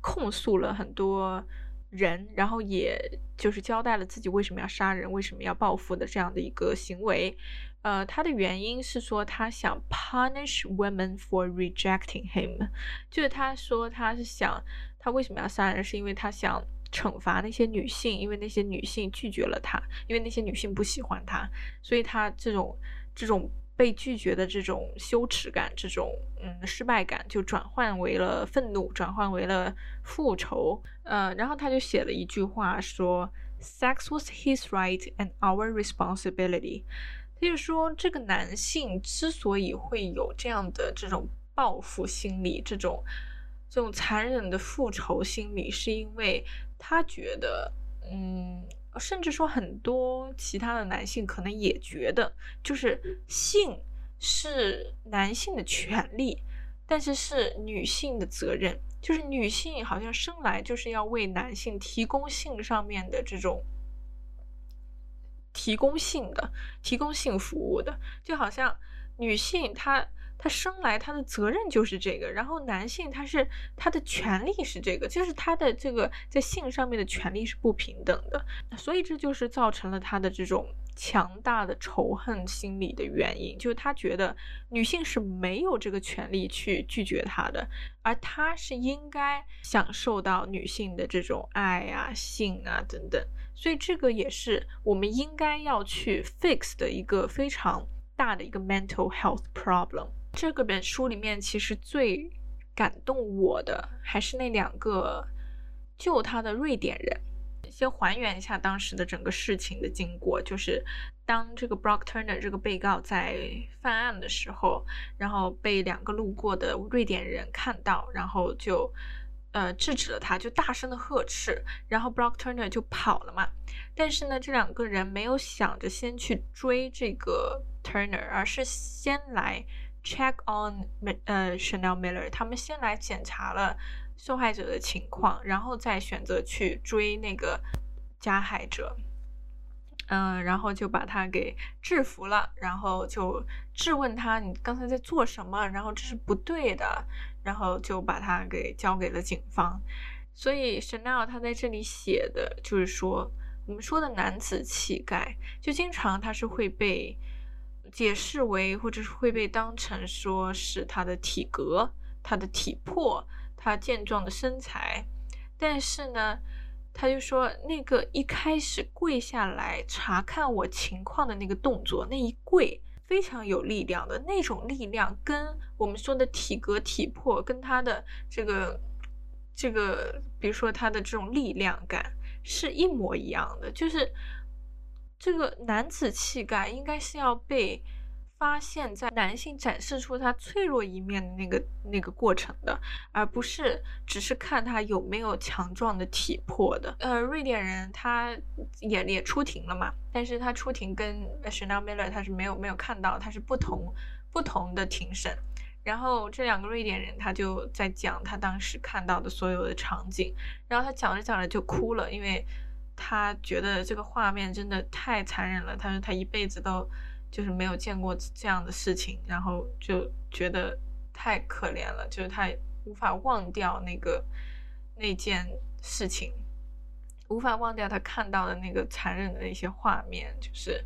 控诉了很多人，然后也就是交代了自己为什么要杀人、为什么要报复的这样的一个行为。呃，他的原因是说他想 punish women for rejecting him，就是他说他是想他为什么要杀人，是因为他想惩罚那些女性，因为那些女性拒绝了他，因为那些女性不喜欢他，所以他这种这种。被拒绝的这种羞耻感，这种嗯失败感，就转换为了愤怒，转换为了复仇。呃，然后他就写了一句话说：“Sex was his right and our responsibility。”他就说，这个男性之所以会有这样的这种报复心理，这种这种残忍的复仇心理，是因为他觉得，嗯。甚至说，很多其他的男性可能也觉得，就是性是男性的权利，但是是女性的责任。就是女性好像生来就是要为男性提供性上面的这种提供性的、提供性服务的，就好像女性她。他生来他的责任就是这个，然后男性他是他的权利是这个，就是他的这个在性上面的权利是不平等的，所以这就是造成了他的这种强大的仇恨心理的原因，就是他觉得女性是没有这个权利去拒绝他的，而他是应该享受到女性的这种爱啊、性啊等等，所以这个也是我们应该要去 fix 的一个非常大的一个 mental health problem。这个本书里面，其实最感动我的还是那两个救他的瑞典人。先还原一下当时的整个事情的经过，就是当这个 Brock Turner 这个被告在犯案的时候，然后被两个路过的瑞典人看到，然后就呃制止了他，就大声的呵斥，然后 Brock Turner 就跑了嘛。但是呢，这两个人没有想着先去追这个 Turner，而是先来。Check on 呃 Chanel Miller，他们先来检查了受害者的情况，然后再选择去追那个加害者，嗯，然后就把他给制服了，然后就质问他你刚才在做什么，然后这是不对的，然后就把他给交给了警方。所以 Chanel 他在这里写的就是说，我们说的男子气概，就经常他是会被。解释为，或者是会被当成说是他的体格、他的体魄、他健壮的身材，但是呢，他就说那个一开始跪下来查看我情况的那个动作，那一跪非常有力量的那种力量，跟我们说的体格、体魄，跟他的这个这个，比如说他的这种力量感是一模一样的，就是。这个男子气概应该是要被发现，在男性展示出他脆弱一面的那个那个过程的，而不是只是看他有没有强壮的体魄的。呃，瑞典人他也也出庭了嘛，但是他出庭跟 Chanel Miller 他是没有没有看到，他是不同不同的庭审。然后这两个瑞典人他就在讲他当时看到的所有的场景，然后他讲着讲着就哭了，因为他觉得这个画面真的太残忍了。他说他一辈子都就是没有见过这样的事情，然后就觉得太可怜了，就是他无法忘掉那个那件事情，无法忘掉他看到的那个残忍的一些画面，就是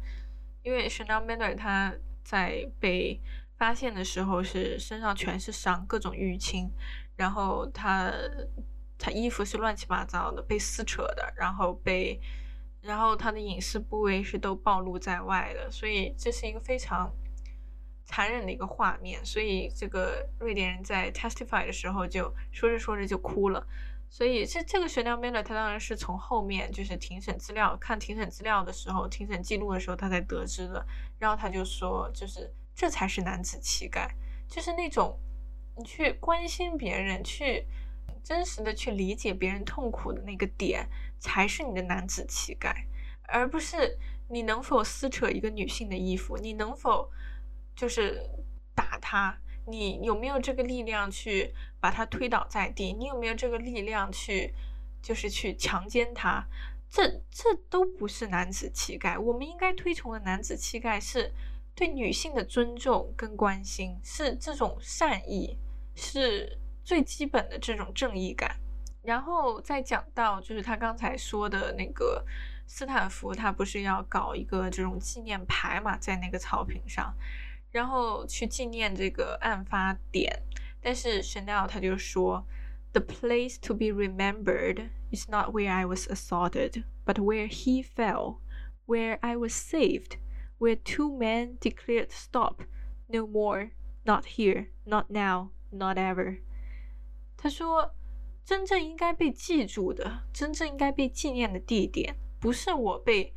因为 Chanel Miller 他在被。发现的时候是身上全是伤，各种淤青，然后他他衣服是乱七八糟的，被撕扯的，然后被，然后他的隐私部位是都暴露在外的，所以这是一个非常残忍的一个画面。所以这个瑞典人在 testify 的时候就说着说着就哭了。所以这这个悬梁 Miller 他当然是从后面就是庭审资料看庭审资料的时候，庭审记录的时候他才得知的。然后他就说就是。这才是男子气概，就是那种你去关心别人，去真实的去理解别人痛苦的那个点，才是你的男子气概，而不是你能否撕扯一个女性的衣服，你能否就是打她，你有没有这个力量去把她推倒在地，你有没有这个力量去就是去强奸她，这这都不是男子气概。我们应该推崇的男子气概是。对女性的尊重跟关心是这种善意，是最基本的这种正义感。然后再讲到，就是他刚才说的那个斯坦福，他不是要搞一个这种纪念牌嘛，在那个草坪上，然后去纪念这个案发点。但是 Chanel 他就说，The place to be remembered is not where I was assaulted, but where he fell, where I was saved. where two men declared stop, no more, not here, not now, not ever。 他说，真正应该被记住的，真正应该被纪念的地点，不是我被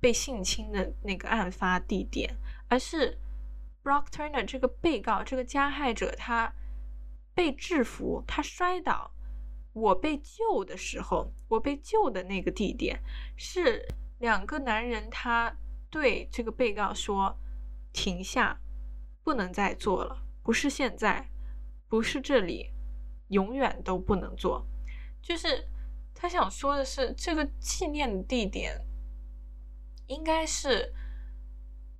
被性侵的那个案发地点，而是 Brock Turner 这个被告，这个加害者，他被制服，他摔倒，我被救的时候，我被救的那个地点，是两个男人他。对这个被告说：“停下，不能再做了。不是现在，不是这里，永远都不能做。”就是他想说的是，这个纪念的地点应该是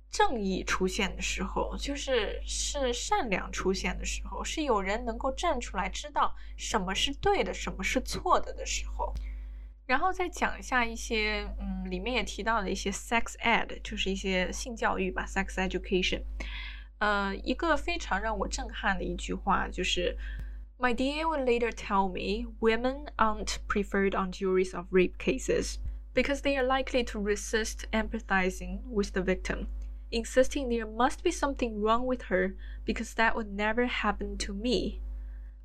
正义出现的时候，就是是善良出现的时候，是有人能够站出来，知道什么是对的，什么是错的的时候。然后再讲一下一些，嗯，里面也提到的一些 sex ed，就是一些性教育吧，sex education。呃，一个非常让我震撼的一句话就是 My DA would later tell me women aren't preferred on juries of rape cases because they are likely to resist empathizing with the victim, insisting there must be something wrong with her because that would never happen to me.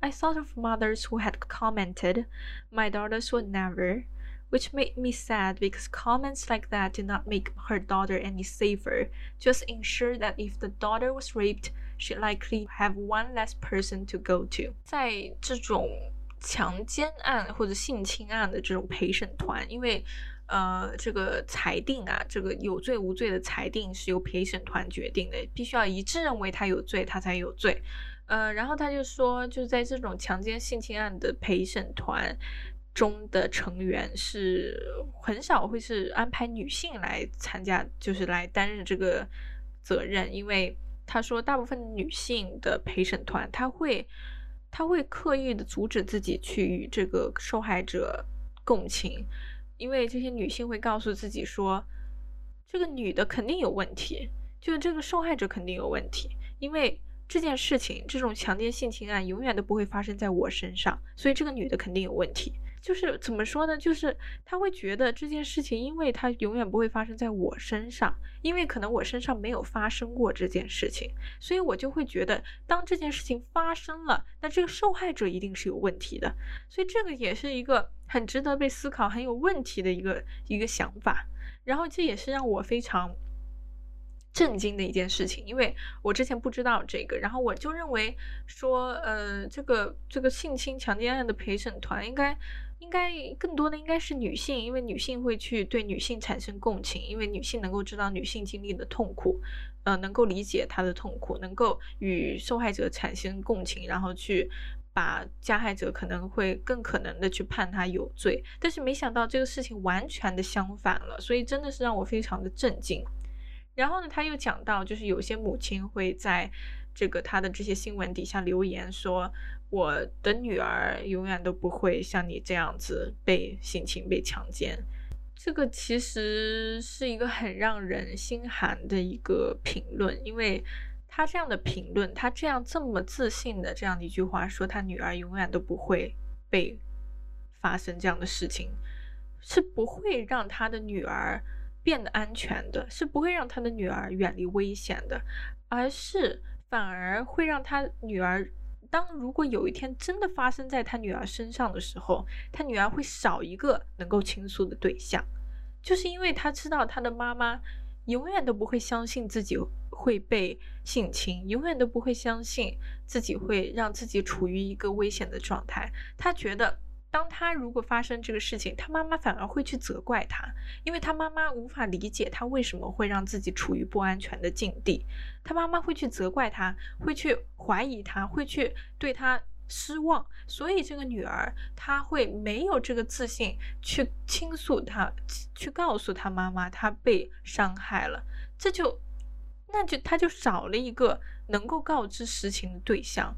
I thought of mothers who had commented, My daughters would never, which made me sad because comments like that did not make her daughter any safer, just ensure that if the daughter was raped, She likely have one less person to go to. 在这种强奸案或者性侵案的这种陪审团，因为呃，这个裁定啊，这个有罪无罪的裁定是由陪审团决定的，必须要一致认为他有罪，他才有罪。呃，然后他就说，就是在这种强奸性侵案的陪审团。中的成员是很少会是安排女性来参加，就是来担任这个责任，因为他说大部分女性的陪审团，他会他会刻意的阻止自己去与这个受害者共情，因为这些女性会告诉自己说，这个女的肯定有问题，就是这个受害者肯定有问题，因为这件事情这种强奸性侵案永远都不会发生在我身上，所以这个女的肯定有问题。就是怎么说呢？就是他会觉得这件事情，因为他永远不会发生在我身上，因为可能我身上没有发生过这件事情，所以我就会觉得，当这件事情发生了，那这个受害者一定是有问题的。所以这个也是一个很值得被思考、很有问题的一个一个想法。然后这也是让我非常震惊的一件事情，因为我之前不知道这个，然后我就认为说，呃，这个这个性侵强奸案的陪审团应该应该更多的应该是女性，因为女性会去对女性产生共情，因为女性能够知道女性经历的痛苦，呃，能够理解她的痛苦，能够与受害者产生共情，然后去。把加害者可能会更可能的去判他有罪，但是没想到这个事情完全的相反了，所以真的是让我非常的震惊。然后呢，他又讲到，就是有些母亲会在这个他的这些新闻底下留言说：“我的女儿永远都不会像你这样子被性侵、被强奸。”这个其实是一个很让人心寒的一个评论，因为。他这样的评论，他这样这么自信的这样的一句话，说他女儿永远都不会被发生这样的事情，是不会让他的女儿变得安全的，是不会让他的女儿远离危险的，而是反而会让他女儿，当如果有一天真的发生在他女儿身上的时候，他女儿会少一个能够倾诉的对象，就是因为他知道他的妈妈永远都不会相信自己。会被性侵，永远都不会相信自己会让自己处于一个危险的状态。他觉得，当他如果发生这个事情，他妈妈反而会去责怪他，因为他妈妈无法理解他为什么会让自己处于不安全的境地。他妈妈会去责怪他，会去怀疑他，会去对他失望。所以这个女儿，她会没有这个自信去倾诉，他去告诉他妈妈，她被伤害了，这就。那就他就少了一个能够告知实情的对象，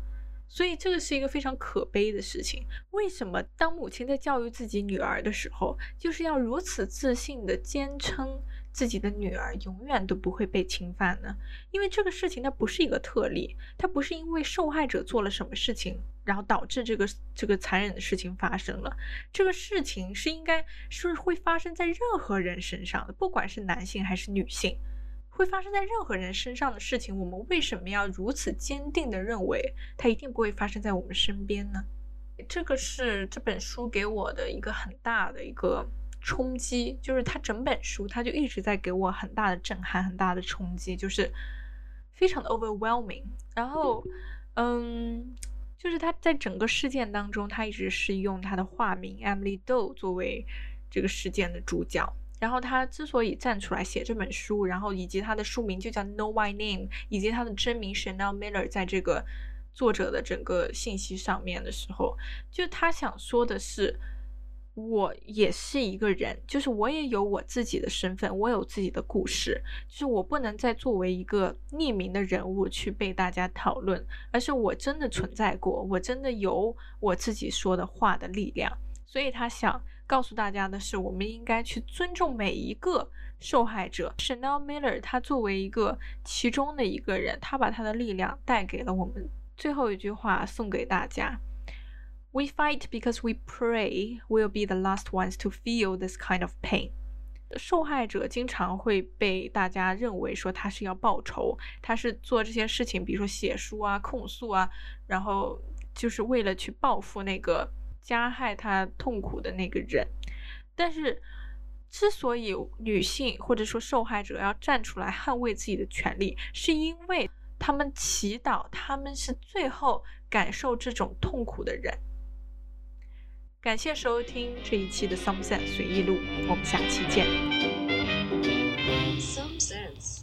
所以这个是一个非常可悲的事情。为什么当母亲在教育自己女儿的时候，就是要如此自信的坚称自己的女儿永远都不会被侵犯呢？因为这个事情它不是一个特例，它不是因为受害者做了什么事情，然后导致这个这个残忍的事情发生了。这个事情是应该是会发生在任何人身上的，不管是男性还是女性。会发生在任何人身上的事情，我们为什么要如此坚定的认为它一定不会发生在我们身边呢？这个是这本书给我的一个很大的一个冲击，就是它整本书它就一直在给我很大的震撼、很大的冲击，就是非常的 overwhelming。然后，嗯，就是他在整个事件当中，他一直是用他的化名 Emily Doe 作为这个事件的主角。然后他之所以站出来写这本书，然后以及他的书名就叫 Know My Name，以及他的真名 Chanel Miller，在这个作者的整个信息上面的时候，就他想说的是，我也是一个人，就是我也有我自己的身份，我有自己的故事，就是我不能再作为一个匿名的人物去被大家讨论，而是我真的存在过，我真的有我自己说的话的力量，所以他想。告诉大家的是，我们应该去尊重每一个受害者。Chanel Miller，他作为一个其中的一个人，他把他的力量带给了我们。最后一句话送给大家：We fight because we pray we'll be the last ones to feel this kind of pain。受害者经常会被大家认为说他是要报仇，他是做这些事情，比如说写书啊、控诉啊，然后就是为了去报复那个。加害他痛苦的那个人。但是，之所以女性或者说受害者要站出来捍卫自己的权利，是因为他们祈祷他们是最后感受这种痛苦的人。感谢收听这一期的《Some Sense 随意录》，我们下期见。Some Sense。